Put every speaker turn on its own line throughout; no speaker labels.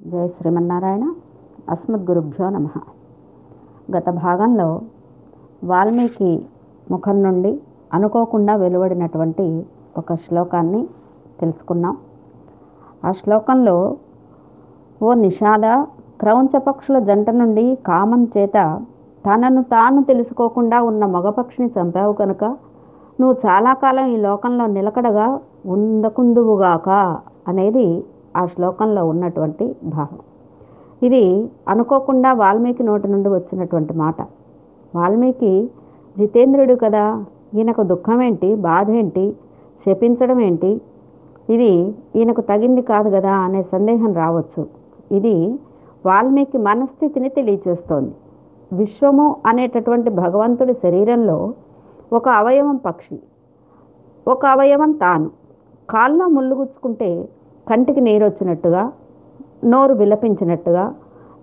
జై శ్రీమన్నారాయణ. అస్మద్గురుభ్యో నమ. గత భాగంలో వాల్మీకి ముఖం నుండి అనుకోకుండా వెలువడినటువంటి ఒక శ్లోకాన్ని తెలుసుకున్నాం. ఆ శ్లోకంలో ఓ నిషాద క్రౌంచ పక్షుల జంట నుండి కామం చేత తనను తాను తెలుసుకోకుండా ఉన్న మగపక్షిని చంపావు కనుక నువ్వు చాలా కాలం ఈ లోకంలో నిలకడగా ఉందకుందువుగాక అనేది ఆ శ్లోకంలో ఉన్నటువంటి భావం. ఇది అనుకోకుండా వాల్మీకి నోటి నుండి వచ్చినటువంటి మాట. వాల్మీకి జితేంద్రుడు కదా ఈయనకు దుఃఖం ఏంటి బాధ ఏంటి శపించడం ఏంటి ఇది ఈయనకు తగింది కాదు కదా అనే సందేహం రావచ్చు. ఇది వాల్మీకి మనస్థితిని తెలియచేస్తోంది. విశ్వము అనేటటువంటి భగవంతుడి శరీరంలో ఒక అవయవం పక్షి ఒక అవయవం తాను. కాల్లో ముళ్ళుగుచ్చుకుంటే కంటికి నీరు వచ్చినట్టుగా నోరు విలపించినట్టుగా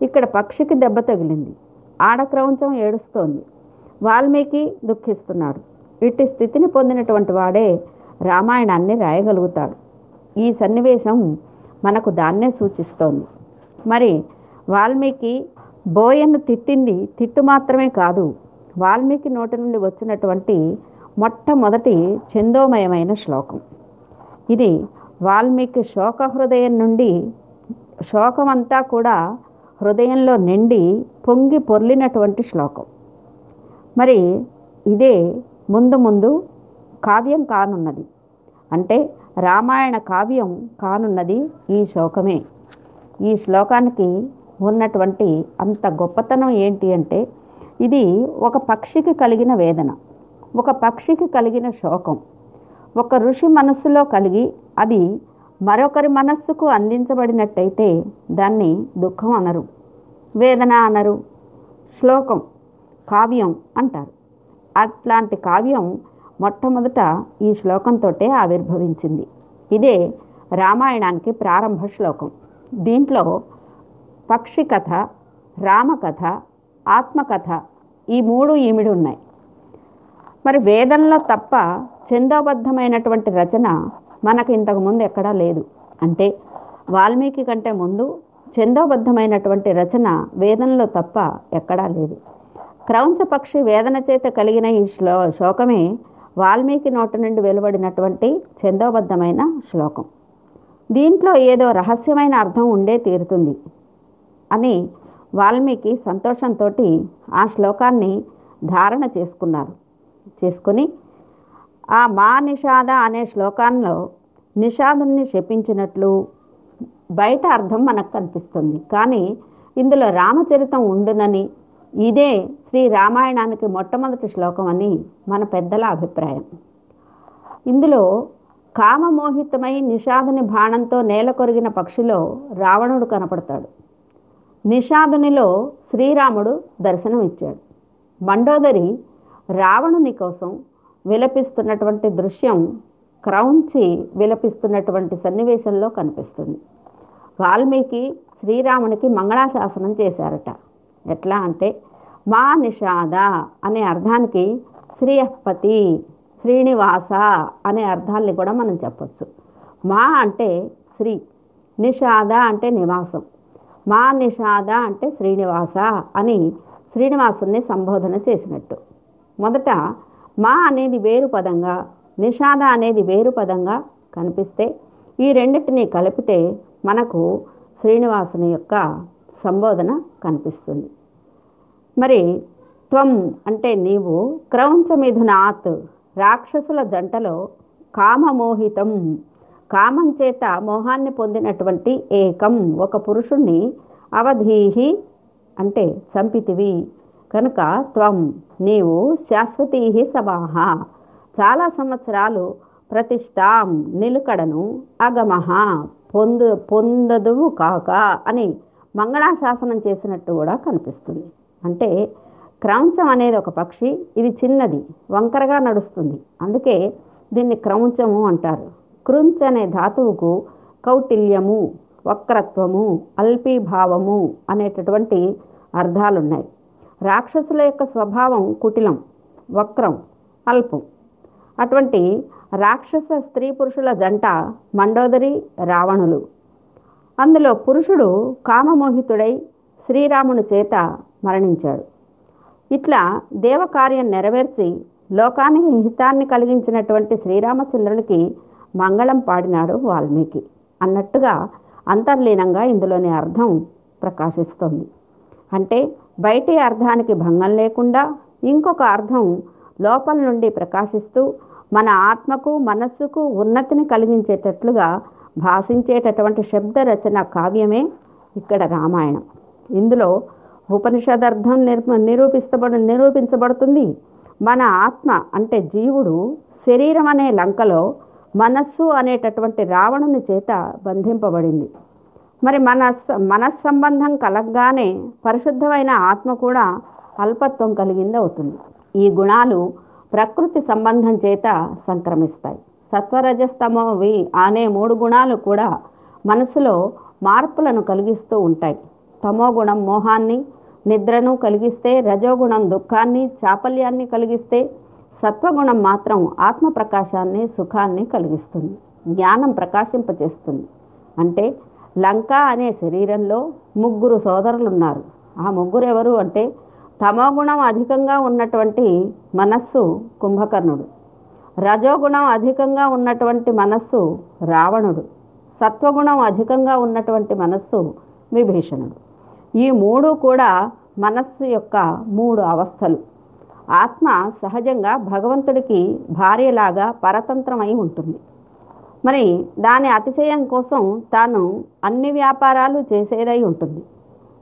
ఇక్కడ పక్షికి దెబ్బ తగిలింది. ఆడక్రౌంచం ఏడుస్తోంది. వాల్మీకి దుఃఖిస్తున్నాడు. ఇట్టి స్థితిని పొందినటువంటి వాడే రామాయణాన్ని రాయగలుగుతాడు. ఈ సన్నివేశం మనకు దాన్నే సూచిస్తోంది. మరి వాల్మీకి బోయను తిట్టింది తిట్టు మాత్రమే కాదు వాల్మీకి నోటి నుండి వచ్చినటువంటి మొట్టమొదటి ఛందోమయమైన శ్లోకం. ఇది వాల్మీకి శోక హృదయం నుండి శోకమంతా కూడా హృదయంలో నిండి పొంగి పొర్లినటువంటి శ్లోకం. మరి ఇదే ముందు ముందు కావ్యం కానున్నది. అంటే రామాయణ కావ్యం కానున్నది ఈ శ్లోకమే ఈ శ్లోకానికి ఉన్నటువంటి అంత గొప్పతనం ఏంటి అంటే ఇది ఒక పక్షికి కలిగిన వేదన ఒక పక్షికి కలిగిన శోకం. ఒక ఋషి మనస్సులో కలిగి అది మరొకరి మనస్సుకు అందించబడినట్టయితే దాన్ని దుఃఖం అనరు వేదన అనరు శ్లోకం కావ్యం అంటారు. అట్లాంటి కావ్యం మొట్టమొదట ఈ శ్లోకంతో ఆవిర్భవించింది. ఇదే రామాయణానికి ప్రారంభ శ్లోకం. దీంట్లో పక్షి కథ రామకథ ఆత్మకథ ఈ మూడు ఈమిడి ఉన్నాయి. మరి వేదంలో తప్ప ఛందోబద్ధమైనటువంటి రచన మనకు ఇంతకుముందు ఎక్కడా లేదు. అంటే వాల్మీకి కంటే ముందు ఛందోబద్ధమైనటువంటి రచన వేదనలో తప్ప ఎక్కడా లేదు. క్రౌంచ పక్షి వేదన చేత కలిగిన ఈ శ్లో శ్లోకమే వాల్మీకి నోటి నుండి వెలువడినటువంటి ఛందోబద్ధమైన శ్లోకం. దీంట్లో ఏదో రహస్యమైన అర్థం ఉండే తీరుతుంది అని వాల్మీకి సంతోషంతో ఆ శ్లోకాన్ని ధారణ చేసుకున్నారు. చేసుకుని ఆ మా నిషాద అనే శ్లోకాల్లో నిషాదుని శపించినట్లు బయట అర్థం మనకు కనిపిస్తుంది. కానీ ఇందులో రామచరితం ఉండునని ఇదే శ్రీ రామాయణానికి మొట్టమొదటి శ్లోకం అని మన పెద్దల అభిప్రాయం. ఇందులో కామమోహితమై నిషాదుని బాణంతో నేల కొరిగిన పక్షిలో రావణుడు కనపడతాడు. నిషాదునిలో శ్రీరాముడు దర్శనం ఇచ్చాడు మండోదరి రావణుని కోసం విలపిస్తున్నటువంటి దృశ్యం క్రౌంచి విలపిస్తున్నటువంటి సన్నివేశంలో కనిపిస్తుంది. వాల్మీకి శ్రీరామునికి మంగళాశాసనం చేశారట. ఎట్లా అంటే మా నిషాద అనే అర్థానికి శ్రీయపతి శ్రీనివాస అనే అర్థాల్ని కూడా మనం చెప్పచ్చు. మా అంటే శ్రీ నిషాద అంటే నివాసం. మా నిషాద అంటే శ్రీనివాస అని శ్రీనివాసుని సంబోధన చేసినట్టు. మొదట మా అనేది వేరు పదంగా నిషాద అనేది వేరు పదంగా కనిపిస్తే ఈ రెండింటిని కలిపితే మనకు శ్రీనివాసుని యొక్క సంబోధన కనిపిస్తుంది. మరి త్వం అంటే నీవు క్రౌంచమిధునాత్ రాక్షసుల జంటలో కామమోహితం కామం చేత మోహాన్ని పొందినటువంటి ఏకం ఒక పురుషుణ్ణి అవధీహి అంటే చంపితివి. కనుక త్వం నీవు శాశ్వతీ సమాహ చాలా సంవత్సరాలు ప్రతిష్టాం నిలుకడను అగమహ. పొందు పొందదువు కాక అని మంగళాశాసనం చేసినట్టు కూడా కనిపిస్తుంది. అంటే క్రౌంచం అనేది ఒక పక్షి ఇది చిన్నది వంకరగా నడుస్తుంది. అందుకే దీన్ని క్రౌంచము అంటారు. కృంచ్ అనే ధాతువుకు కౌటిల్యము వక్రత్వము అల్పీభావము అనేటటువంటి అర్థాలున్నాయి. రాక్షసుల యొక్క స్వభావం కుటిలం వక్రం అల్పం. అటువంటి రాక్షస స్త్రీ పురుషుల జంట మండోదరి రావణులు. అందులో పురుషుడు కామమోహితుడై శ్రీరాముని చేత మరణించాడు. ఇట్లా దేవకార్యం నెరవేర్చి లోకానికి హితాన్ని కలిగించినటువంటి శ్రీరామచంద్రునికి మంగళం పాడినాడు వాల్మీకి. అన్నట్టుగా అంతర్లీనంగా ఇందులోని అర్థం ప్రకాశిస్తోంది. అంటే బయటి అర్థానికి భంగం లేకుండా ఇంకొక అర్థం లోపల నుండి ప్రకాశిస్తూ మన ఆత్మకు మనస్సుకు ఉన్నతిని కలిగించేటట్లుగా భాషించేటటువంటి శబ్ద రచన కావ్యమే ఇక్కడ రామాయణం. ఇందులో ఉపనిషదర్థం నిర్మ నిరూపిస్తబడ నిరూపించబడుతుంది. మన ఆత్మ అంటే జీవుడు శరీరం అనే లంకలో మనస్సు అనేటటువంటి రావణుని చేత బంధింపబడింది. మరి మన మనస్సంబంధం కలగగానే పరిశుద్ధమైన ఆత్మ కూడా అల్పత్వం కలిగింది అవుతుంది. ఈ గుణాలు ప్రకృతి సంబంధం చేత సంక్రమిస్తాయి. సత్వరజస్తమవి అనే మూడు గుణాలు కూడా మనసులో మార్పులను కలిగిస్తూ ఉంటాయి. తమో గుణం మోహాన్ని నిద్రను కలిగిస్తే రజోగుణం దుఃఖాన్ని చాపల్యాన్ని కలిగిస్తే సత్వగుణం మాత్రం ఆత్మ ప్రకాశాన్ని సుఖాన్ని కలిగిస్తుంది. జ్ఞానం ప్రకాశింపచేస్తుంది. అంటే లంక అనే శరీరంలో ముగ్గురు సోదరులు ఉన్నారు ఆ ముగ్గురు ఎవరు అంటే తమోగుణం అధికంగా ఉన్నటువంటి మనస్సు కుంభకర్ణుడు. రజోగుణం అధికంగా ఉన్నటువంటి మనస్సు రావణుడు. సత్వగుణం అధికంగా ఉన్నటువంటి మనస్సు విభీషణుడు. ఈ మూడు కూడా మనస్సు యొక్క మూడు అవస్థలు. ఆత్మ సహజంగా భగవంతుడికి భార్యలాగా పరతంత్రమై ఉంటుంది. మరి దాని అతిశయం కోసం తాను అన్ని వ్యాపారాలు చేసేదై ఉంటుంది.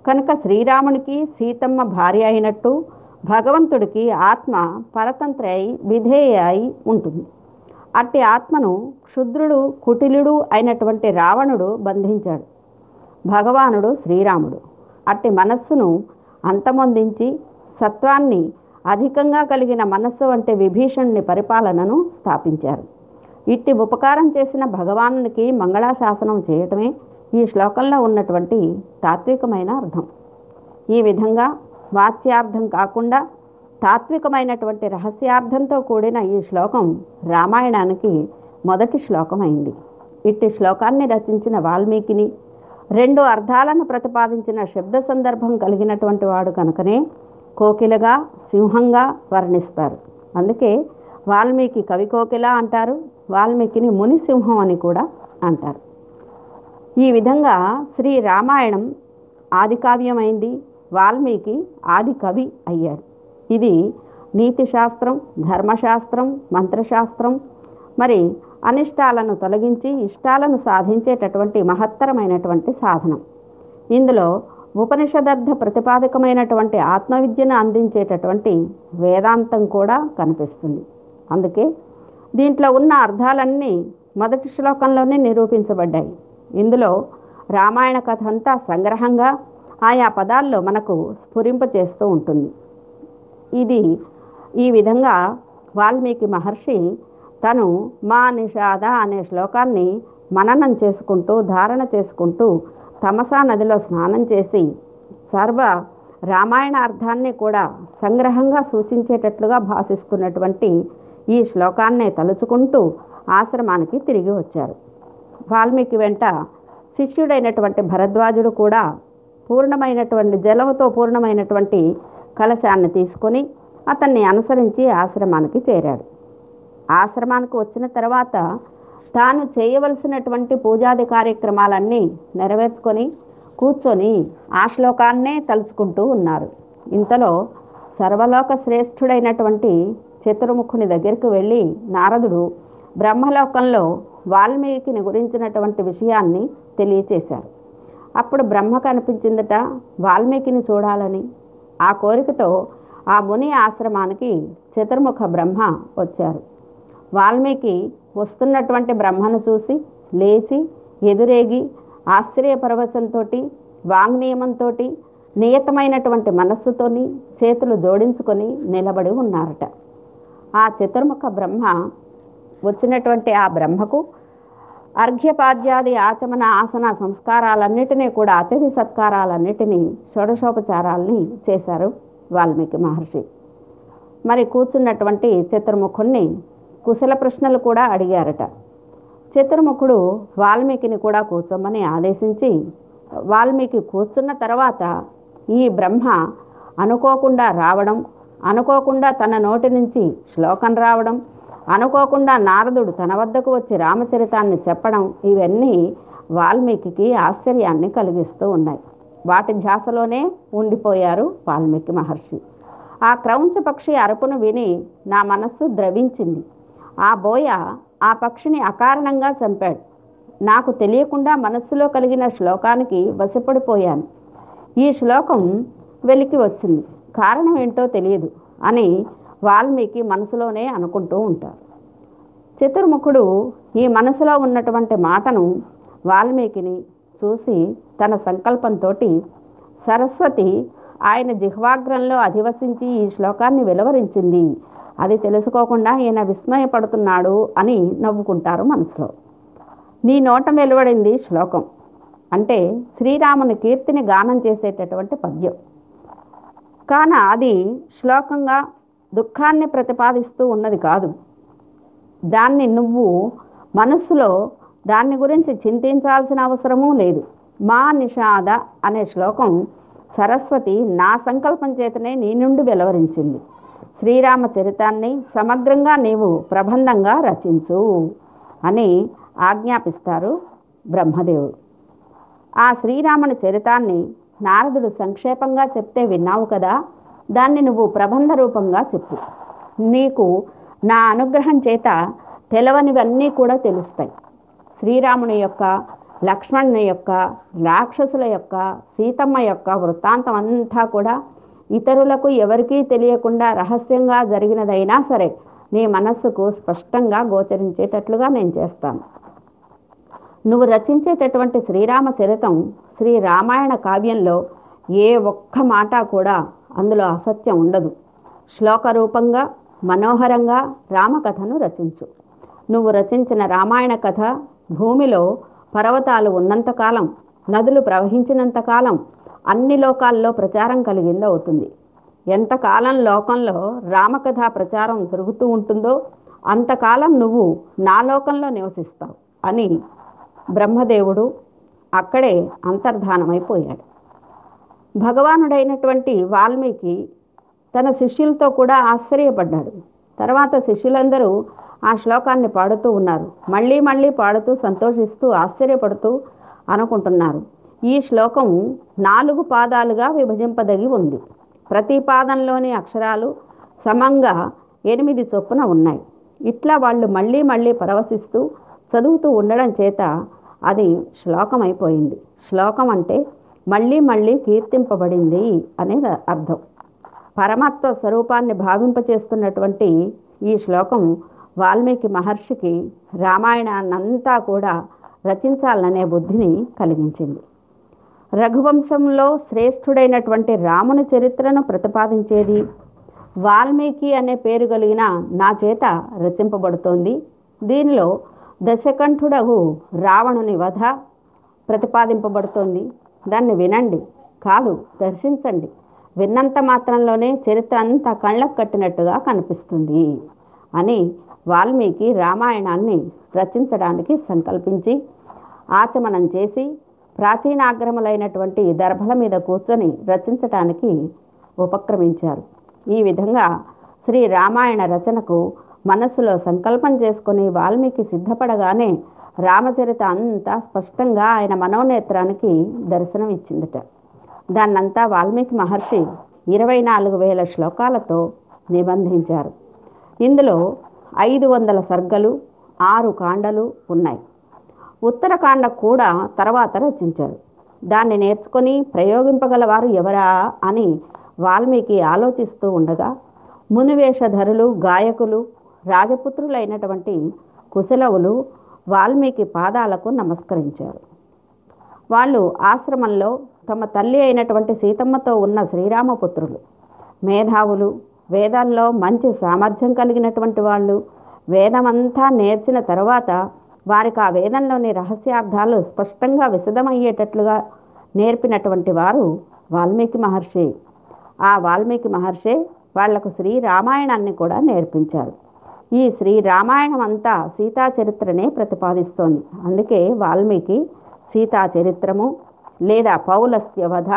కనుక శ్రీరామునికి సీతమ్మ భార్య అయినట్టు భగవంతుడికి ఆత్మ పరతంత్ర అయి విధేయ అయి ఉంటుంది. అట్టి ఆత్మను క్షుద్రుడు కుటిలుడు అయినటువంటి రావణుడు బంధించాడు. భగవానుడు శ్రీరాముడు. అట్టి మనస్సును అంతమొందించి సత్వాన్ని అధికంగా కలిగిన మనస్సు వంటి విభీషణుని పరిపాలనను స్థాపించారు. ఇట్టి ఉపకారం చేసిన భగవానునికి మంగళాశాసనం చేయటమే ఈ శ్లోకంలో ఉన్నటువంటి తాత్వికమైన అర్థం. ఈ విధంగా వాచ్యార్థం కాకుండా తాత్వికమైనటువంటి రహస్యార్థంతో కూడిన ఈ శ్లోకం రామాయణానికి మొదటి శ్లోకం అయింది ఇట్టి శ్లోకాన్ని రచించిన వాల్మీకిని రెండు అర్థాలను ప్రతిపాదించిన శబ్ద సందర్భం కలిగినటువంటి వాడు కనుకనే కోకిలగా సింహంగా వర్ణిస్తారు. అందుకే వాల్మీకి కవి కోకిల అంటారు వాల్మీకిని మునిసింహం అని కూడా అంటారు. ఈ విధంగా శ్రీ రామాయణం ఆది కావ్యమైంది. వాల్మీకి ఆది కవి అయ్యాడు. ఇది నీతిశాస్త్రం ధర్మశాస్త్రం మంత్రశాస్త్రం మరి అనిష్టాలను తొలగించి ఇష్టాలను సాధించేటటువంటి మహత్తరమైనటువంటి సాధనం. ఇందులో ఉపనిషదర్థ ప్రతిపాదకమైనటువంటి ఆత్మవిద్యను అందించేటటువంటి వేదాంతం కూడా కనిపిస్తుంది. అందుకే దీంట్లో ఉన్న అర్థాలన్నీ మొదటి శ్లోకంలోనే నిరూపించబడ్డాయి. ఇందులో రామాయణ కథ అంతా సంగ్రహంగా ఆయా పదాల్లో మనకు స్ఫురింపచేస్తూ ఉంటుంది. ఇది ఈ విధంగా వాల్మీకి మహర్షి తను మా నిషాద అనే శ్లోకాన్ని మననం చేసుకుంటూ ధారణ చేసుకుంటూ తమసా నదిలో స్నానం చేసి సర్వ రామాయణ అర్థాన్ని కూడా సంగ్రహంగా సూచించేటట్లుగా భాషిస్తున్నటువంటి ఈ శ్లోకాన్నే తలుచుకుంటూ ఆశ్రమానికి తిరిగి వచ్చారు. వాల్మీకి వెంట శిష్యుడైనటువంటి భరద్వాజుడు కూడా పూర్ణమైనటువంటి జలముతో పూర్ణమైనటువంటి కలశాన్ని తీసుకొని అతన్ని అనుసరించి ఆశ్రమానికి చేరాడు. ఆశ్రమానికి వచ్చిన తర్వాత తాను చేయవలసినటువంటి పూజాది కార్యక్రమాలన్నీ నెరవేర్చుకొని కూర్చొని ఆ శ్లోకాన్నే తలుచుకుంటూ ఉన్నారు. ఇంతలో సర్వలోక శ్రేష్ఠుడైనటువంటి చతుర్ముఖుని దగ్గరికి వెళ్ళి నారదుడు బ్రహ్మలోకంలో వాల్మీకిని గురించినటువంటి విషయాన్ని తెలియచేశారు. అప్పుడు బ్రహ్మ కనిపించిందట వాల్మీకిని చూడాలని. ఆ కోరికతో ఆ ముని ఆశ్రమానికి చతుర్ముఖ బ్రహ్మ వచ్చారు. వాల్మీకి వస్తున్నటువంటి బ్రహ్మను చూసి లేచి ఎదురేగి ఆశ్చర్యపరవశంతో వాంగ్నియమంతో నియతమైనటువంటి మనస్సుతోని చేతులు జోడించుకొని నిలబడి ఉన్నారట. ఆ చతుర్ముఖ బ్రహ్మ వచ్చినటువంటి ఆ బ్రహ్మకు అర్ఘ్యపాద్యాది ఆచమన ఆసన సంస్కారాలన్నిటినీ కూడా అతిథి సత్కారాలన్నిటినీ షోడశోపచారాల్ని చేశారు వాల్మీకి మహర్షి. మరి కూర్చున్నటువంటి చతుర్ముఖుణ్ణి కుశల ప్రశ్నలు కూడా అడిగారట. చతుర్ముఖుడు వాల్మీకిని కూడా కూర్చోమని ఆదేశించి వాల్మీకి కూర్చున్న తర్వాత ఈ బ్రహ్మ అనుకోకుండా రావడం అనుకోకుండా తన నోటి నుంచి శ్లోకం రావడం అనుకోకుండా నారదుడు తన వద్దకు వచ్చి రామచరితాన్ని చెప్పడం ఇవన్నీ వాల్మీకి ఆశ్చర్యాన్ని కలిగిస్తూ ఉన్నాయి. వాటి ధ్యాసలోనే ఉండిపోయారు వాల్మీకి మహర్షి. ఆ క్రౌంచ పక్షి అరుపును విని నా మనస్సు ద్రవించింది. ఆ బోయ ఆ పక్షిని అకారణంగా చంపాడు. నాకు తెలియకుండా మనస్సులో కలిగిన శ్లోకానికి వశపడిపోయాను. ఈ శ్లోకం వెలికి వచ్చింది. కారణం ఏంటో తెలియదు అని వాల్మీకి మనసులోనే అనుకుంటూ ఉంటారు. చతుర్ముఖుడు ఈ మనసులో ఉన్నటువంటి మాటను వాల్మీకిని చూసి తన సంకల్పంతో సరస్వతి ఆయన జిహ్వాగ్రంలో అధివసించి ఈ శ్లోకాన్ని వెలువరించింది. అది తెలుసుకోకుండా ఈయన విస్మయపడుతున్నాడు అని నవ్వుకుంటారు మనసులో. నీ నోట వెలువడింది శ్లోకం. అంటే శ్రీరాముని కీర్తిని గానం చేసేటటువంటి పద్యం. కాన అది శ్లోకంగా దుఃఖాన్ని ప్రతిపాదిస్తూ ఉన్నది కాదు. దాన్ని నువ్వు మనస్సులో దాన్ని గురించి చింతించాల్సిన అవసరమూ లేదు. మా నిషాద అనే శ్లోకం సరస్వతి నా సంకల్పం చేతనే నీ నుండి వెలువరించింది. శ్రీరామ చరితాన్ని సమగ్రంగా నీవు ప్రబంధంగా రచించు అని ఆజ్ఞాపిస్తారు బ్రహ్మదేవుడు. ఆ శ్రీరాముని చరితాన్ని నారదుడు సంక్షేపంగా చెప్తే విన్నావు కదా దాన్ని నువ్వు ప్రబంధ రూపంగా చెప్పు. నీకు నా అనుగ్రహం చేత తెలవనివన్నీ కూడా తెలుస్తాయి. శ్రీరాముని యొక్క లక్ష్మణుని యొక్క రాక్షసుల యొక్క సీతమ్మ యొక్క వృత్తాంతం అంతా కూడా ఇతరులకు ఎవరికీ తెలియకుండా రహస్యంగా జరిగినదైనా సరే నీ మనస్సుకు స్పష్టంగా గోచరించేటట్లుగా నేను చేస్తాను. నువ్వు రచించేటటువంటి శ్రీరామ చరితం శ్రీ రామాయణ కావ్యంలో ఏ ఒక్క మాట కూడా అందులో అసత్యం ఉండదు. శ్లోక రూపంగా మనోహరంగా రామకథను రచించు. నువ్వు రచించిన రామాయణ కథ భూమిలో పర్వతాలు ఉన్నంతకాలం నదులు ప్రవహించినంతకాలం అన్ని లోకాల్లో ప్రచారం కలిగింది అవుతుంది. ఎంతకాలం లోకంలో రామకథ ప్రచారం జరుగుతూ ఉంటుందో అంతకాలం నువ్వు నా లోకంలో నివసిస్తావు అని బ్రహ్మదేవుడు అక్కడే అంతర్ధానమైపోయాడు. భగవానుడైనటువంటి వాల్మీకి తన శిష్యులతో కూడా ఆశ్చర్యపడ్డాడు. తర్వాత శిష్యులందరూ ఆ శ్లోకాన్ని పాడుతూ ఉన్నారు. మళ్ళీ మళ్ళీ పాడుతూ సంతోషిస్తూ ఆశ్చర్యపడుతూ అనుకుంటున్నారు. ఈ శ్లోకం నాలుగు పాదాలుగా విభజింపదగి ఉంది. ప్రతి పాదంలోని అక్షరాలు సమంగా ఎనిమిది చొప్పున ఉన్నాయి. ఇట్లా వాళ్ళు మళ్ళీ మళ్ళీ పరవశిస్తూ చదువుతూ ఉండడం చేత అది శ్లోకం అయిపోయింది శ్లోకం అంటే మళ్ళీ మళ్ళీ కీర్తింపబడింది అనేది అర్థం. పరమాత్మ స్వరూపాన్ని భావింపచేస్తున్నటువంటి ఈ శ్లోకం వాల్మీకి మహర్షికి రామాయణాన్నంతా కూడా రచించాలనే బుద్ధిని కలిగించింది. రఘువంశంలో శ్రేష్ఠుడైనటువంటి రాముని చరిత్రను ప్రతిపాదించేది వాల్మీకి అనే పేరు కలిగిన నా చేత రచింపబడుతోంది. దీనిలో దశకంఠుడగు రావణుని వధ ప్రతిపాదింపబడుతోంది. దాన్ని వినండి కాదు దర్శించండి. విన్నంత మాత్రంలోనే చరిత్ర అంతా కళ్ళకు కట్టినట్టుగా కనిపిస్తుంది అని వాల్మీకి రామాయణాన్ని రచించడానికి సంకల్పించి ఆచమనం చేసి ప్రాచీనాగ్రములైనటువంటి దర్భల మీద కూర్చొని రచించటానికి ఉపక్రమించారు. ఈ విధంగా శ్రీ రామాయణ రచనకు మనస్సులో సంకల్పం చేసుకుని వాల్మీకి సిద్ధపడగానే రామచరిత అంతా స్పష్టంగా ఆయన మనోనేత్రానికి దర్శనం ఇచ్చిందట. దాన్నంతా వాల్మీకి మహర్షి ఇరవై నాలుగు వేల శ్లోకాలతో నిబంధించారు. ఇందులో ఐదు వందల సర్గలు ఆరు కాండలు ఉన్నాయి. ఉత్తరకాండ కూడా తర్వాత రచించారు. దాన్ని నేర్చుకొని ప్రయోగింపగలవారు ఎవరా అని వాల్మీకి ఆలోచిస్తూ ఉండగా మునివేషధరులు గాయకులు రాజపుత్రులైనటువంటి కుశలవులు వాల్మీకి పాదాలకు నమస్కరించారు. వాళ్ళు ఆశ్రమంలో తమ తల్లి అయినటువంటి సీతమ్మతో ఉన్న శ్రీరామపుత్రులు. మేధావులు వేదాల్లో మంచి సామర్థ్యం కలిగినటువంటి వాళ్ళు వేదమంతా నేర్చిన తర్వాత వారికి ఆ వేదంలోని రహస్యార్థాలు స్పష్టంగా విశదమయ్యేటట్లుగా నేర్పినటువంటి వారు వాల్మీకి మహర్షి. ఆ వాల్మీకి మహర్షి వాళ్ళకు శ్రీరామాయణాన్ని కూడా నేర్పించారు. ఈ శ్రీ రామాయణం అంతా సీతా చరిత్రనే ప్రతిపాదిస్తోంది. అందుకే వాల్మీకి సీతా చరిత్రము లేదా పౌలస్య వధ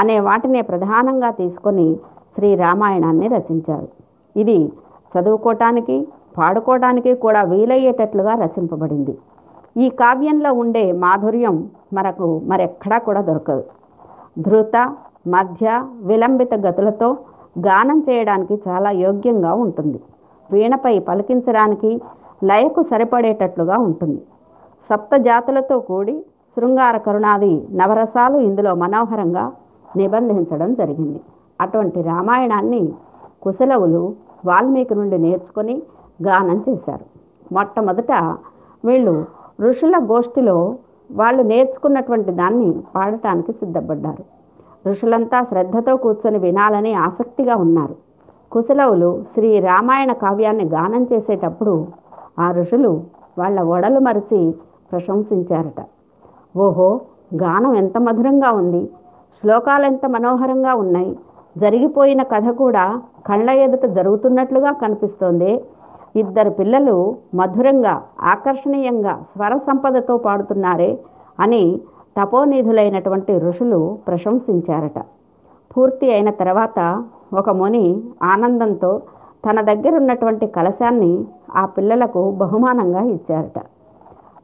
అనే వాటినే ప్రధానంగా తీసుకొని శ్రీ రామాయణాన్ని రచించారు. ఇది చదువుకోవటానికి పాడుకోవటానికి కూడా వీలయ్యేటట్లుగా రచింపబడింది. ఈ కావ్యంలో ఉండే మాధుర్యం మనకు మరెక్కడా కూడా దొరకదు. ధృత మధ్య విలంబిత గతులతో గానం చేయడానికి చాలా యోగ్యంగా ఉంటుంది. వీణపై పలికించడానికి లయకు సరిపడేటట్లుగా ఉంటుంది. సప్త జాతులతో కూడి శృంగార కరుణాది నవరసాలు ఇందులో మనోహరంగా నిబంధించడం జరిగింది. అటువంటి రామాయణాన్ని కుశలవులు వాల్మీకి నుండి నేర్చుకొని గానం చేశారు. మొట్టమొదట వీళ్ళు ఋషుల గోష్ఠిలో వాళ్ళు నేర్చుకున్నటువంటి దాన్ని పాడటానికి సిద్ధపడ్డారు. ఋషులంతా శ్రద్ధతో కూర్చొని వినాలని ఆసక్తిగా ఉన్నారు. కుశలవులు శ్రీ రామాయణ కావ్యాన్ని గానం చేసేటప్పుడు ఆ ఋషులు వాళ్ళ ఒడలు మరిచి ప్రశంసించారట. ఓహో గానం ఎంత మధురంగా ఉంది. శ్లోకాలు ఎంత మనోహరంగా ఉన్నాయి. జరిగిపోయిన కథ కూడా కళ్ళ ఎదుట జరుగుతున్నట్లుగా కనిపిస్తోంది. ఇద్దరు పిల్లలు మధురంగా ఆకర్షణీయంగా స్వర సంపదతో పాడుతున్నారే అని తపోనిధులైనటువంటి ఋషులు ప్రశంసించారట. పూర్తి అయిన తర్వాత ఒక ముని ఆనందంతో తన దగ్గర ఉన్నటువంటి కలశాన్ని ఆ పిల్లలకు బహుమానంగా ఇచ్చారట.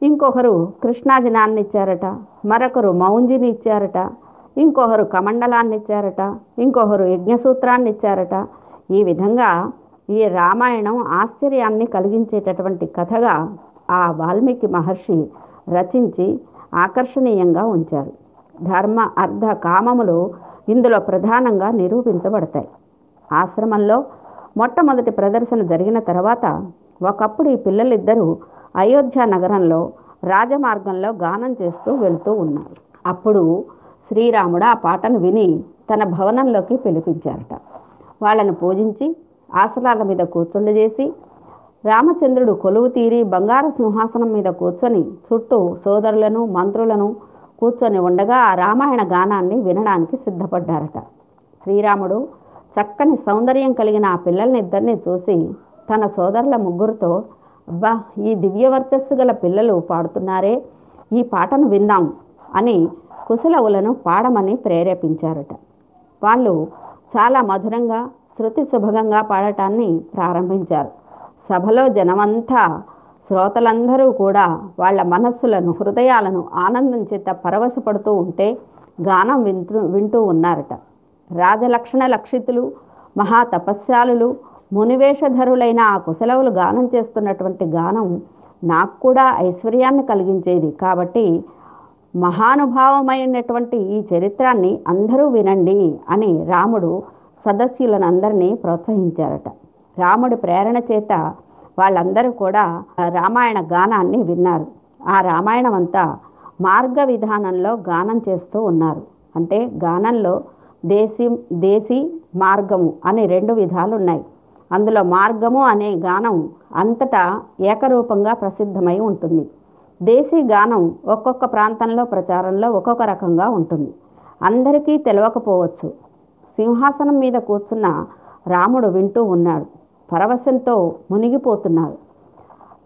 ఇంకొకరు కృష్ణాజనాన్ని ఇచ్చారట మరొకరు మౌంజిని ఇచ్చారట ఇంకొకరు కమండలాన్ని ఇచ్చారట ఇంకొకరు యజ్ఞసూత్రాన్ని ఇచ్చారట. ఈ విధంగా ఈ రామాయణం ఆశ్చర్యాన్ని కలిగించేటటువంటి కథగా ఆ వాల్మీకి మహర్షి రచించి ఆకర్షణీయంగా ఉంచారు. ధర్మ అర్ధ కామములు ఇందులో ప్రధానంగా నిరూపించబడతాయి. ఆశ్రమంలో మొట్టమొదటి ప్రదర్శన జరిగిన తర్వాత ఒకప్పుడు ఈ పిల్లలిద్దరూ అయోధ్య నగరంలో రాజమార్గంలో గానం చేస్తూ వెళుతూ ఉన్నారు. అప్పుడు శ్రీరాముడు ఆ పాటను విని తన భవనంలోకి పిలిపించారట. వాళ్ళను పూజించి ఆసనాల మీద కూర్చుండజేసి రామచంద్రుడు కొలువు తీరి బంగారు సింహాసనం మీద కూర్చొని చుట్టూ సోదరులను మంత్రులను కూర్చొని ఉండగా ఆ రామాయణ గానాన్ని వినడానికి సిద్ధపడ్డారట. శ్రీరాముడు చక్కని సౌందర్యం కలిగిన ఆ పిల్లల్నిద్దరిని చూసి తన సోదరుల ముగ్గురితో అబ్బా ఈ దివ్య వర్చస్సు గల పిల్లలు పాడుతున్నారే ఈ పాటను విందాం అని కుశలవులను పాడమని ప్రేరేపించారట. వాళ్ళు చాలా మధురంగా శృతి శుభగంగా పాడటాన్ని ప్రారంభించారు. సభలో జనమంతా శ్రోతలందరూ కూడా వాళ్ళ మనస్సులను హృదయాలను ఆనందం చేత పరవశపడుతూ ఉంటే గానం వింటూ వింటూ ఉన్నారట. రాజలక్షణ లక్షితులు మహా తపస్యాలులు మునివేషధరులైన ఆ కుశలవులు గానం చేస్తున్నటువంటి గానం నాకు కూడా ఐశ్వర్యాన్ని కలిగించేది. కాబట్టి మహానుభావమైనటువంటి ఈ చరిత్రాన్ని అందరూ వినండి అని రాముడు సదస్యులను అందరినీ ప్రోత్సహించారట. రాముడి ప్రేరణ చేత వాళ్ళందరూ కూడా రామాయణ గానాన్ని విన్నారు. ఆ రామాయణం అంతా మార్గ విధానంలో గానం చేస్తూ ఉన్నారు. అంటే గానంలో దేశీ దేశీ మార్గము అనే రెండు విధాలు ఉన్నాయి అందులో మార్గము అనే గానం అంతటా ఏకరూపంగా ప్రసిద్ధమై ఉంటుంది. దేశీ గానం ఒక్కొక్క ప్రాంతంలో ప్రచారంలో ఒక్కొక్క రకంగా ఉంటుంది. అందరికీ తెలియకపోవచ్చు సింహాసనం మీద కూర్చున్న రాముడు వింటూ ఉన్నాడు. పరవశంతో మునిగిపోతున్నారు.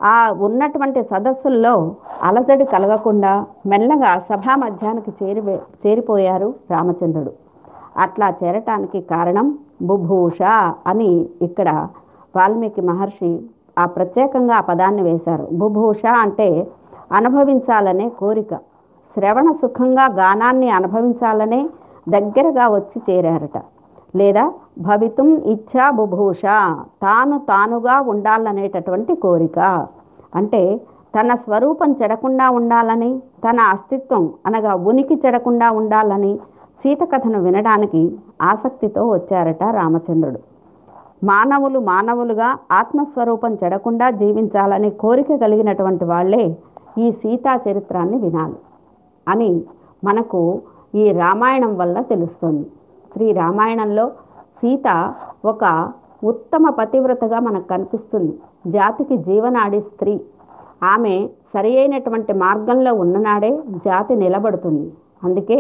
ఆ ఉన్నటువంటి సదస్సుల్లో అలజడి కలగకుండా మెల్లగా సభా మధ్యానికి చేరి చేరిపోయారు రామచంద్రుడు. అట్లా చేరటానికి కారణం బుభూష అని ఇక్కడ వాల్మీకి మహర్షి ఆ ప్రత్యేకంగా ఆ పదాన్ని వేశారు. బుభూష అంటే అనుభవించాలనే కోరిక. శ్రవణ సుఖంగా గానాన్ని అనుభవించాలనే దగ్గరగా వచ్చి చేరారట. లేదా భవితం ఇచ్చా బుభూష. తాను తానుగా ఉండాలనేటటువంటి కోరిక. అంటే తన స్వరూపం చెడకుండా ఉండాలని తన అస్తిత్వం అనగా ఉనికి చెడకుండా ఉండాలని సీత కథను వినడానికి ఆసక్తితో వచ్చారట రామచంద్రుడు. మానవులు మానవులుగా ఆత్మస్వరూపం చెడకుండా జీవించాలని కోరిక కలిగినటువంటి వాళ్ళే ఈ సీతా చరిత్రాన్ని వినాలి అని మనకు ఈ రామాయణం వల్ల తెలుస్తుంది. శ్రీ రామాయణంలో సీత ఒక ఉత్తమ పతివ్రతగా మనకు కనిపిస్తుంది. జాతికి జీవనాడి స్త్రీ. ఆమె సరి అయినటువంటి మార్గంలో ఉన్ననాడే జాతి నిలబడుతుంది. అందుకే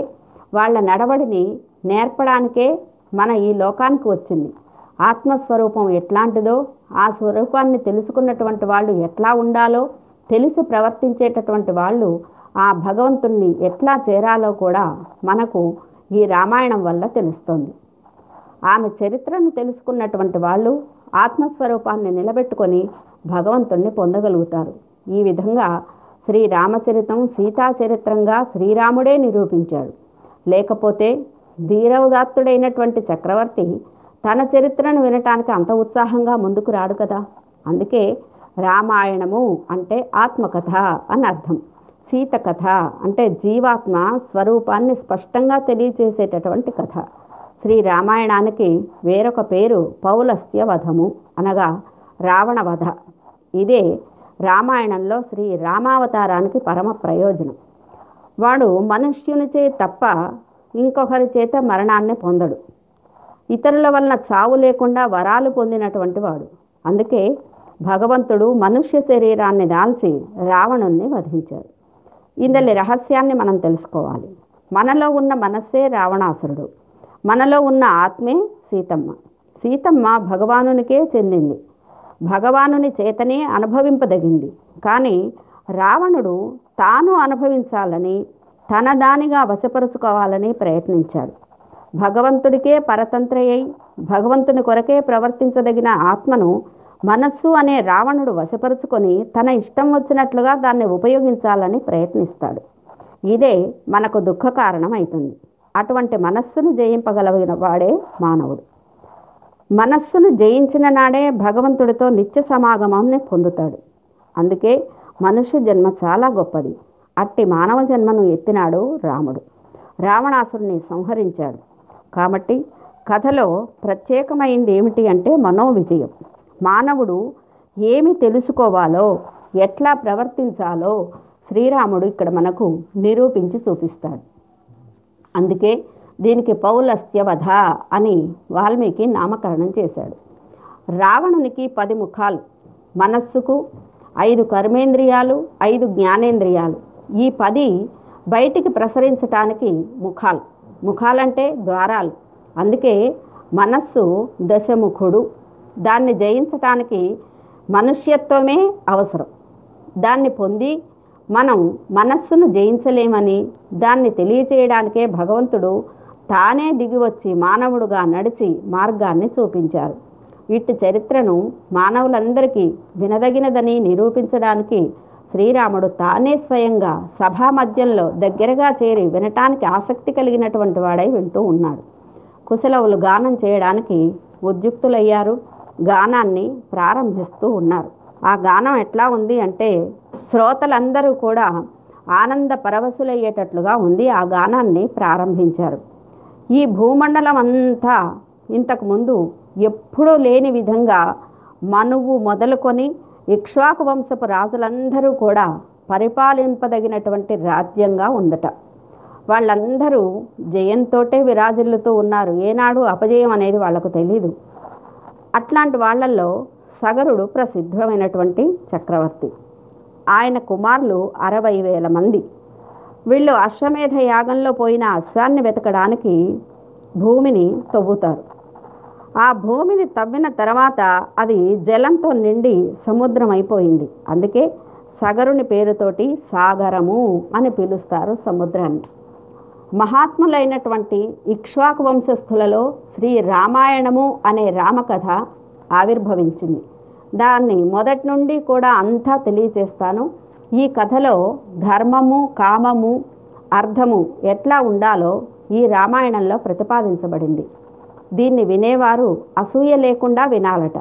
వాళ్ళ నడవడిని నేర్పడానికే మన ఈ లోకానికి వచ్చింది. ఆత్మస్వరూపం ఎట్లాంటిదో ఆ స్వరూపాన్ని తెలుసుకున్నటువంటి వాళ్ళు ఎట్లా ఉండాలో తెలిసి ప్రవర్తించేటటువంటి వాళ్ళు ఆ భగవంతుణ్ణి ఎట్లా చేరాలో కూడా మనకు ఈ రామాయణం వల్ల తెలుస్తుంది. ఆమె చరిత్రను తెలుసుకున్నటువంటి వాళ్ళు ఆత్మస్వరూపాన్ని నిలబెట్టుకొని భగవంతుణ్ణి పొందగలుగుతారు. ఈ విధంగా శ్రీరామచరితం సీతాచరిత్రంగా సీతా చరిత్రంగా శ్రీరాముడే నిరూపించాడు. లేకపోతే ధీరవదాత్తుడైనటువంటి చక్రవర్తి తన చరిత్రను వినటానికి అంత ఉత్సాహంగా ముందుకు రాడు కదా? అందుకే రామాయణము అంటే ఆత్మకథ అని అర్థం. సీత కథ అంటే జీవాత్మ స్వరూపాన్ని స్పష్టంగా తెలియజేసేటటువంటి కథ. శ్రీ రామాయణానికి వేరొక పేరు పౌలస్త్య వధము అనగా రావణ వధ ఇదే రామాయణంలో శ్రీ రామావతారానికి పరమ ప్రయోజనం. వాడు మనుష్యునిచే తప్ప ఇంకొకరి చేత మరణాన్ని పొందడు. ఇతరుల వలన చావు లేకుండా వరాలు పొందినటువంటి వాడు. అందుకే భగవంతుడు మనుష్య శరీరాన్ని దాల్చి రావణుణ్ణి వధించాడు. ఇందలి రహస్యాన్ని మనం తెలుసుకోవాలి. మనలో ఉన్న మనస్సే రావణాసురుడు. మనలో ఉన్న ఆత్మే సీతమ్మ. సీతమ్మ భగవానునికే చెందింది. భగవానుని చేతనే అనుభవింపదగింది. కానీ రావణుడు తాను అనుభవించాలని తన దానిగా వశపరుచుకోవాలని ప్రయత్నించాడు. భగవంతుడికే పరతంత్రి భగవంతుని కొరకే ప్రవర్తించదగిన ఆత్మను మనస్సు అనే రావణుడు వశపరుచుకొని తన ఇష్టం వచ్చినట్లుగా దాన్ని ఉపయోగించాలని ప్రయత్నిస్తాడు. ఇదే మనకు దుఃఖ కారణం అవుతుంది అటువంటి మనస్సును జయింపగలిగిన వాడే మానవుడు. మనస్సును జయించిన నాడే భగవంతుడితో నిత్య సమాగమాన్ని పొందుతాడు. అందుకే మనుష్య జన్మ చాలా గొప్పది. అట్టి మానవ జన్మను ఎత్తినాడు రాముడు. రావణాసురుని సంహరించాడు. కాబట్టి కథలో ప్రత్యేకమైంది ఏమిటి అంటే మనోవిజయం. మానవుడు ఏమి తెలుసుకోవాలో ఎట్లా ప్రవర్తించాలో శ్రీరాముడు ఇక్కడ మనకు నిరూపించి చూపిస్తాడు. అందుకే దీనికి పౌలస్త్యవధ అని వాల్మీకి నామకరణం చేశాడు. రావణునికి పది ముఖాలు మనస్సుకు ఐదు కర్మేంద్రియాలు ఐదు జ్ఞానేంద్రియాలు. ఈ పది బయటికి ప్రసరించటానికి ముఖాలు. ముఖాలంటే ద్వారాలు. అందుకే మనస్సు దశముఖుడు. దాన్ని జయించటానికి మనుష్యత్వమే అవసరం. దాన్ని పొంది మనం మనస్సును జయించలేమని దాన్ని తెలియచేయడానికే భగవంతుడు తానే దిగివచ్చి మానవుడుగా నడిచి మార్గాన్ని చూపించారు. ఇట్టి చరిత్రను మానవులందరికీ వినదగినదని నిరూపించడానికి శ్రీరాముడు తానే స్వయంగా సభా మధ్యంలో దగ్గరగా చేరి వినటానికి ఆసక్తి కలిగినటువంటి వాడై వింటూ ఉన్నాడు. కుశలవులు గానం చేయడానికి ఉద్యుక్తులయ్యారు. గానాన్ని ప్రారంభిస్తూ ఉన్నారు. ఆ గానం ఎట్లా ఉంది అంటే శ్రోతలందరూ కూడా ఆనంద పరవశులయ్యేటట్లుగా ఉంది. ఆ గానాన్ని ప్రారంభించారు. ఈ భూమండలం అంతా ఇంతకుముందు ఎప్పుడూ లేని విధంగా మనువు మొదలుకొని ఇక్ష్వాకు వంశపు రాజులందరూ కూడా పరిపాలింపదగినటువంటి రాజ్యంగా ఉందట. వాళ్ళందరూ జయంతోటే విరాజిల్లుతూ ఉన్నారు. ఏనాడు అపజయం అనేది వాళ్ళకు తెలీదు. అట్లాంటి వాళ్ళల్లో సగరుడు ప్రసిద్ధమైనటువంటి చక్రవర్తి. ఆయన కుమారులు అరవై వేల మంది. వీళ్ళు అశ్వమేధ యాగంలో పోయిన అశ్వాన్ని వెతకడానికి భూమిని తవ్వుతారు. ఆ భూమిని తవ్విన తర్వాత అది జలంతో నిండి సముద్రం అయిపోయింది అందుకే సగరుని పేరుతోటి సాగరము అని పిలుస్తారు సముద్రాన్ని. మహాత్ములైనటువంటి ఇక్ష్వాకు వంశస్థులలో శ్రీ రామాయణము అనే రామకథ ఆవిర్భవించింది. దాన్ని మొదటి నుండి కూడా అంతా తెలియచేస్తాను ఈ కథలో ధర్మము కామము అర్థము ఎట్లా ఉండాలో ఈ రామాయణంలో ప్రతిపాదించబడింది. దీన్ని వినేవారు అసూయ లేకుండా వినాలట.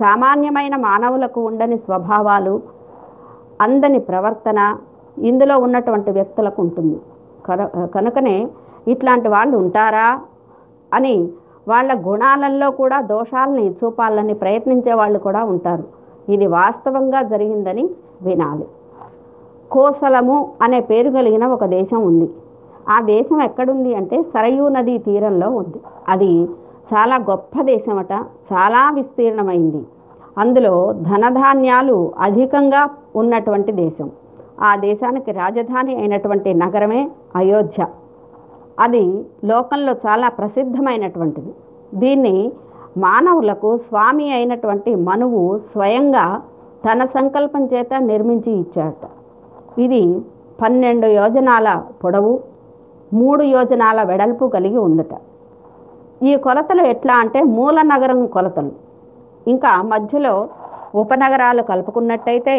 సామాన్యమైన మానవులకు ఉండని స్వభావాలు అందని ప్రవర్తన ఇందులో ఉన్నటువంటి వ్యక్తులకు ఉంటుంది. కనుకనే ఇట్లాంటి వాళ్ళు ఉంటారా అని వాళ్ళ గుణాలలో కూడా దోషాలని చూపాలని ప్రయత్నించే వాళ్ళు కూడా ఉంటారు. ఇది వాస్తవంగా జరిగిందని వినాలి. కోసలము అనే పేరు కలిగిన ఒక దేశం ఉంది. ఆ దేశం ఎక్కడుంది అంటే సరయూ నదీ తీరంలో ఉంది. అది చాలా గొప్ప దేశమట చాలా విస్తీర్ణమైంది. అందులో ధనధాన్యాలు అధికంగా ఉన్నటువంటి దేశం. ఆ దేశానికి రాజధాని అయినటువంటి నగరమే అయోధ్య. అది లోకంలో చాలా ప్రసిద్ధమైనటువంటిది. దీన్ని మానవులకు స్వామి అయినటువంటి మనువు స్వయంగా తన సంకల్పం చేత నిర్మించి ఇచ్చాడట. ఇది పన్నెండు యోజనాల పొడవు మూడు యోజనాల వెడల్పు కలిగి ఉందట. ఈ కొలతలు ఎట్లా అంటే మూల నగరం కొలతలు. ఇంకా మధ్యలో ఉపనగరాలు కలుపుకున్నట్టయితే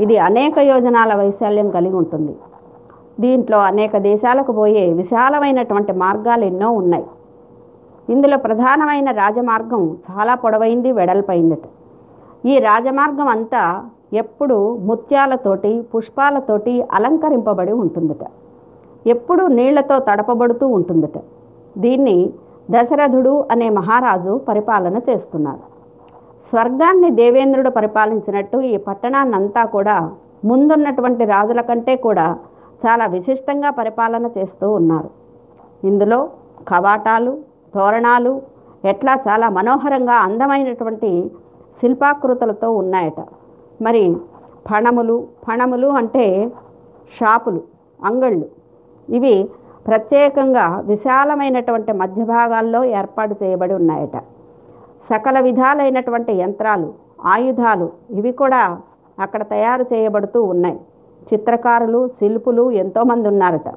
ఇది అనేక యోజనాల వైశాల్యం కలిగి ఉంటుంది. దీంట్లో అనేక దేశాలకు పోయే విశాలమైనటువంటి మార్గాలు ఎన్నో ఉన్నాయి. ఇందులో ప్రధానమైన రాజమార్గం చాలా పొడవైంది వెడల్పైందట. ఈ రాజమార్గం అంతా ఎప్పుడు ముత్యాలతోటి పుష్పాలతోటి అలంకరింపబడి ఉంటుందట. ఎప్పుడు నీళ్ళతో తడపబడుతూ ఉంటుందట. దీన్ని దశరథుడు అనే మహారాజు పరిపాలన చేస్తున్నారు. స్వర్గాన్ని దేవేంద్రుడు పరిపాలించినట్టు ఈ పట్టణాన్నంతా కూడా ముందున్నటువంటి రాజుల కంటే కూడా చాలా విశిష్టంగా పరిపాలన చేస్తూ ఉన్నారు. ఇందులో కవాటాలు తోరణాలు ఎట్లా చాలా మనోహరంగా అందమైనటువంటి శిల్పాకృతులతో ఉన్నాయట. మరి ఫణములు ఫణములు అంటే షాపులు అంగళ్ళు. ఇవి ప్రత్యేకంగా విశాలమైనటువంటి మధ్య భాగాల్లో ఏర్పాటు చేయబడి ఉన్నాయట. సకల విధాలైనటువంటి యంత్రాలు ఆయుధాలు ఇవి కూడా అక్కడ తయారు చేయబడుతూ ఉన్నాయి. చిత్రకారులు శిల్పులు ఎంతోమంది ఉన్నారట.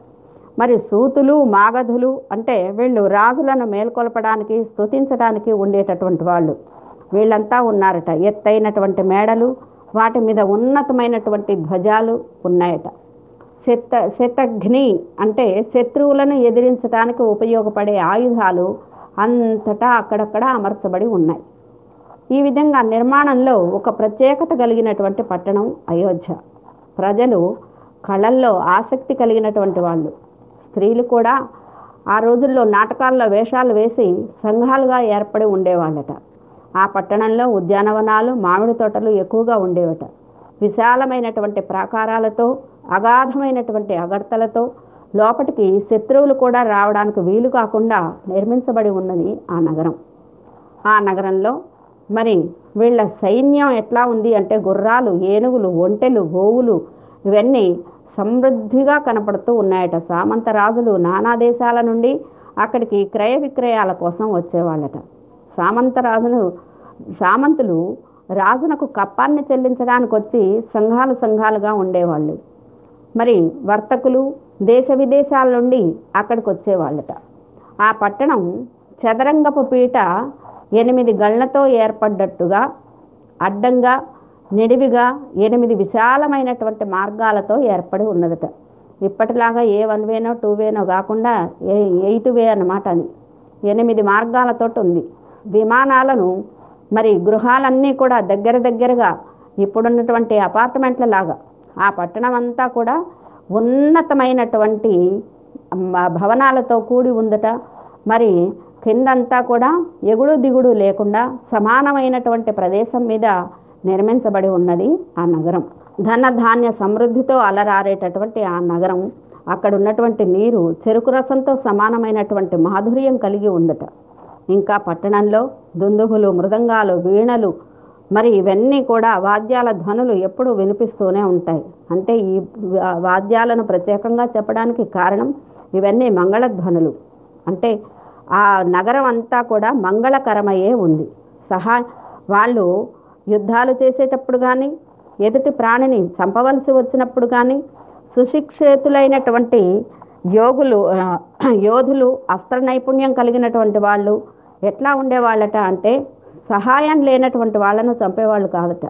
మరి సూతులు మాగధులు అంటే వీళ్ళు రాజులను మేల్కొల్పడానికి స్తుతించడానికి ఉండేటటువంటి వాళ్ళు. వీళ్ళంతా ఉన్నారట. ఎత్తైనటువంటి మేడలు వాటి మీద ఉన్నతమైనటువంటి ధ్వజాలు ఉన్నాయట. శత శతఘ్ని అంటే శత్రువులను ఎదిరించడానికి ఉపయోగపడే ఆయుధాలు అంతటా అక్కడక్కడ అమర్చబడి ఉన్నాయి. ఈ విధంగా నిర్మాణంలో ఒక ప్రత్యేకత కలిగినటువంటి పట్టణం అయోధ్య. ప్రజలు కళల్లో ఆసక్తి కలిగినటువంటి వాళ్ళు. స్త్రీలు కూడా ఆ రోజుల్లో నాటకాల్లో వేషాలు వేసి సంఘాలుగా ఏర్పడి ఉండేవాళ్ళట. ఆ పట్టణంలో ఉద్యానవనాలు మామిడి తోటలు ఎక్కువగా ఉండేవట. విశాలమైనటువంటి ప్రాకారాలతో అగాధమైనటువంటి అగర్తలతో లోపటికి శత్రువులు కూడా రావడానికి వీలు కాకుండా నిర్మించబడి ఉన్నది ఆ నగరం. ఆ నగరంలో మరి వీళ్ళ సైన్యం ఎట్లా ఉంది అంటే గుర్రాలు ఏనుగులు ఒంటెలు గోవులు ఇవన్నీ సమృద్ధిగా కనపడుతూ ఉన్నాయట. సామంత రాజులు నానా దేశాల నుండి అక్కడికి క్రయ విక్రయాల కోసం వచ్చేవాళ్ళట. సామంత రాజులు సామంతులు రాజునకు కప్పాన్ని చెల్లించడానికి వచ్చి సంఘాలు సంఘాలుగా ఉండేవాళ్ళు. మరి వర్తకులు దేశ విదేశాల నుండి అక్కడికి వచ్చేవాళ్ళట ఆ పట్టణం చదరంగపు పీట ఎనిమిది గళ్ళతో ఏర్పడ్డట్టుగా అడ్డంగా నిడివిగా ఎనిమిది విశాలమైనటువంటి మార్గాలతో ఏర్పడి ఉన్నదట. ఇప్పటిలాగా ఏ వన్ వేనో టూ వేనో కాకుండా ఏ ఎయిట్ వే అన్నమాట అది. ఎనిమిది మార్గాలతోటి ఉంది. విమానాలను మరి గృహాలన్నీ కూడా దగ్గర దగ్గరగా ఇప్పుడున్నటువంటి అపార్ట్మెంట్ల లాగా ఆ పట్టణం అంతా కూడా ఉన్నతమైనటువంటి భవనాలతో కూడి ఉందట. మరి కిందంతా కూడా ఎగుడు దిగుడు లేకుండా సమానమైనటువంటి ప్రదేశం మీద నిర్మించబడి ఉన్నది ఆ నగరం. ధన ధాన్య సమృద్ధితో అలరారేటటువంటి ఆ నగరం. అక్కడ ఉన్నటువంటి నీరు చెరుకు రసంతో సమానమైనటువంటి మాధుర్యం కలిగి ఉందట. ఇంకా పట్టణంలో దుందుబులు మృదంగాలు వీణలు మరి ఇవన్నీ కూడా వాద్యాల ధ్వనులు ఎప్పుడూ వినిపిస్తూనే ఉంటాయి. అంటే ఈ వాద్యాలను ప్రత్యేకంగా చెప్పడానికి కారణం ఇవన్నీ మంగళధ్వనులు. అంటే ఆ నగరం అంతా కూడా మంగళకరమయ్యే ఉంది. సహా వాళ్ళు యుద్ధాలు చేసేటప్పుడు కానీ ఎదుటి ప్రాణిని చంపవలసి వచ్చినప్పుడు కానీ సుశిక్షితులైనటువంటి యోగులు యోధులు అస్త్ర నైపుణ్యం కలిగినటువంటి వాళ్ళు ఎట్లా ఉండేవాళ్ళట అంటే సహాయం లేనటువంటి వాళ్ళను చంపేవాళ్ళు కాదట.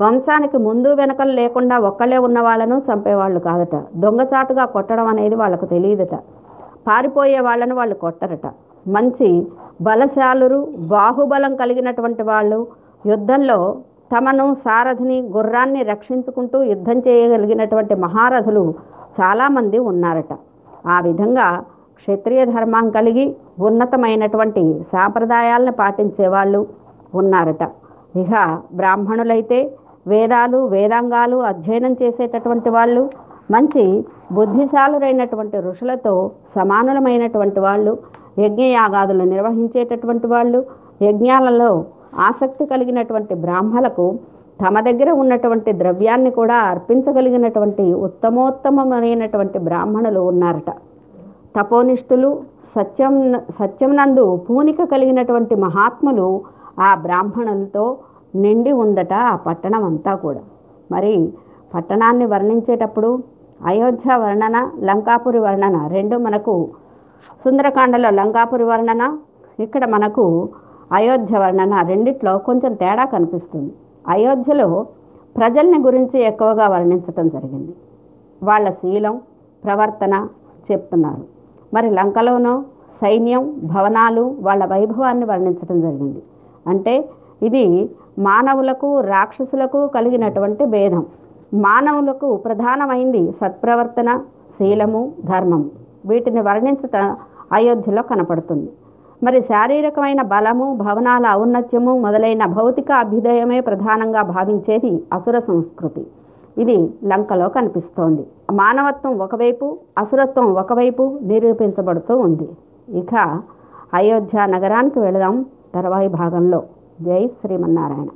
వంశానికి ముందు వెనకలు లేకుండా ఒక్కలే ఉన్న వాళ్ళను చంపేవాళ్ళు కాదట. దొంగచాటుగా కొట్టడం అనేది వాళ్ళకు తెలియదట. పారిపోయే వాళ్ళని వాళ్ళు కొట్టరట. మంచి బలశాలురు బాహుబలం కలిగినటువంటి వాళ్ళు యుద్ధంలో తమను సారథిని గుర్రాన్ని రక్షించుకుంటూ యుద్ధం చేయగలిగినటువంటి మహారథులు చాలామంది ఉన్నారట. ఆ విధంగా క్షత్రియ ధర్మం కలిగి ఉన్నతమైనటువంటి సాంప్రదాయాలను పాటించేవాళ్ళు ఉన్నారట. ఇక బ్రాహ్మణులైతే వేదాలు వేదాంగాలు అధ్యయనం చేసేటటువంటి వాళ్ళు మంచి బుద్ధిశాలురైనటువంటి ఋషులతో సమానులమైనటువంటి వాళ్ళు యజ్ఞయాగాదులు నిర్వహించేటటువంటి వాళ్ళు యజ్ఞాలలో ఆసక్తి కలిగినటువంటి బ్రాహ్మలకు తమ దగ్గర ఉన్నటువంటి ద్రవ్యాన్ని కూడా అర్పించగలిగినటువంటి ఉత్తమోత్తమమైనటువంటి బ్రాహ్మణులు ఉన్నారట. తపోనిష్ఠులు సత్యం సత్యంనందు పూనిక కలిగినటువంటి మహాత్ములు ఆ బ్రాహ్మణులతో నిండి ఉందట ఆ పట్టణం అంతా కూడా. మరి పట్టణాన్ని వర్ణించేటప్పుడు అయోధ్య వర్ణన లంకాపురి వర్ణన రెండు మనకు సుందరకాండలో లంకాపురి వర్ణన ఇక్కడ మనకు అయోధ్య వర్ణన రెండిట్లో కొంచెం తేడా కనిపిస్తుంది. అయోధ్యలో ప్రజల్ని గురించి ఎక్కువగా వర్ణించటం జరిగింది. వాళ్ళ శీలం ప్రవర్తన చెప్తున్నారు. మరి లంకలోనో సైన్యం భవనాలు వాళ్ళ వైభవాన్ని వర్ణించడం జరిగింది. అంటే ఇది మానవులకు రాక్షసులకు కలిగినటువంటి భేదం. మానవులకు ప్రధానమైంది సత్ప్రవర్తన శీలము ధర్మము. వీటిని వర్ణించట అయోధ్యలో కనపడుతుంది. మరి శారీరకమైన బలము భవనాల ఔన్నత్యము మొదలైన భౌతిక అభ్యుదయమే ప్రధానంగా భావించేది అసుర సంస్కృతి. ఇది లంకలో కనిపిస్తోంది. మానవత్వం ఒకవైపు అసురత్వం ఒకవైపు నిరూపించబడుతూ ఉంది. ఇక అయోధ్య నగరానికి వెళదాం తర్వాయి భాగంలో. జై శ్రీమన్నారాయణ.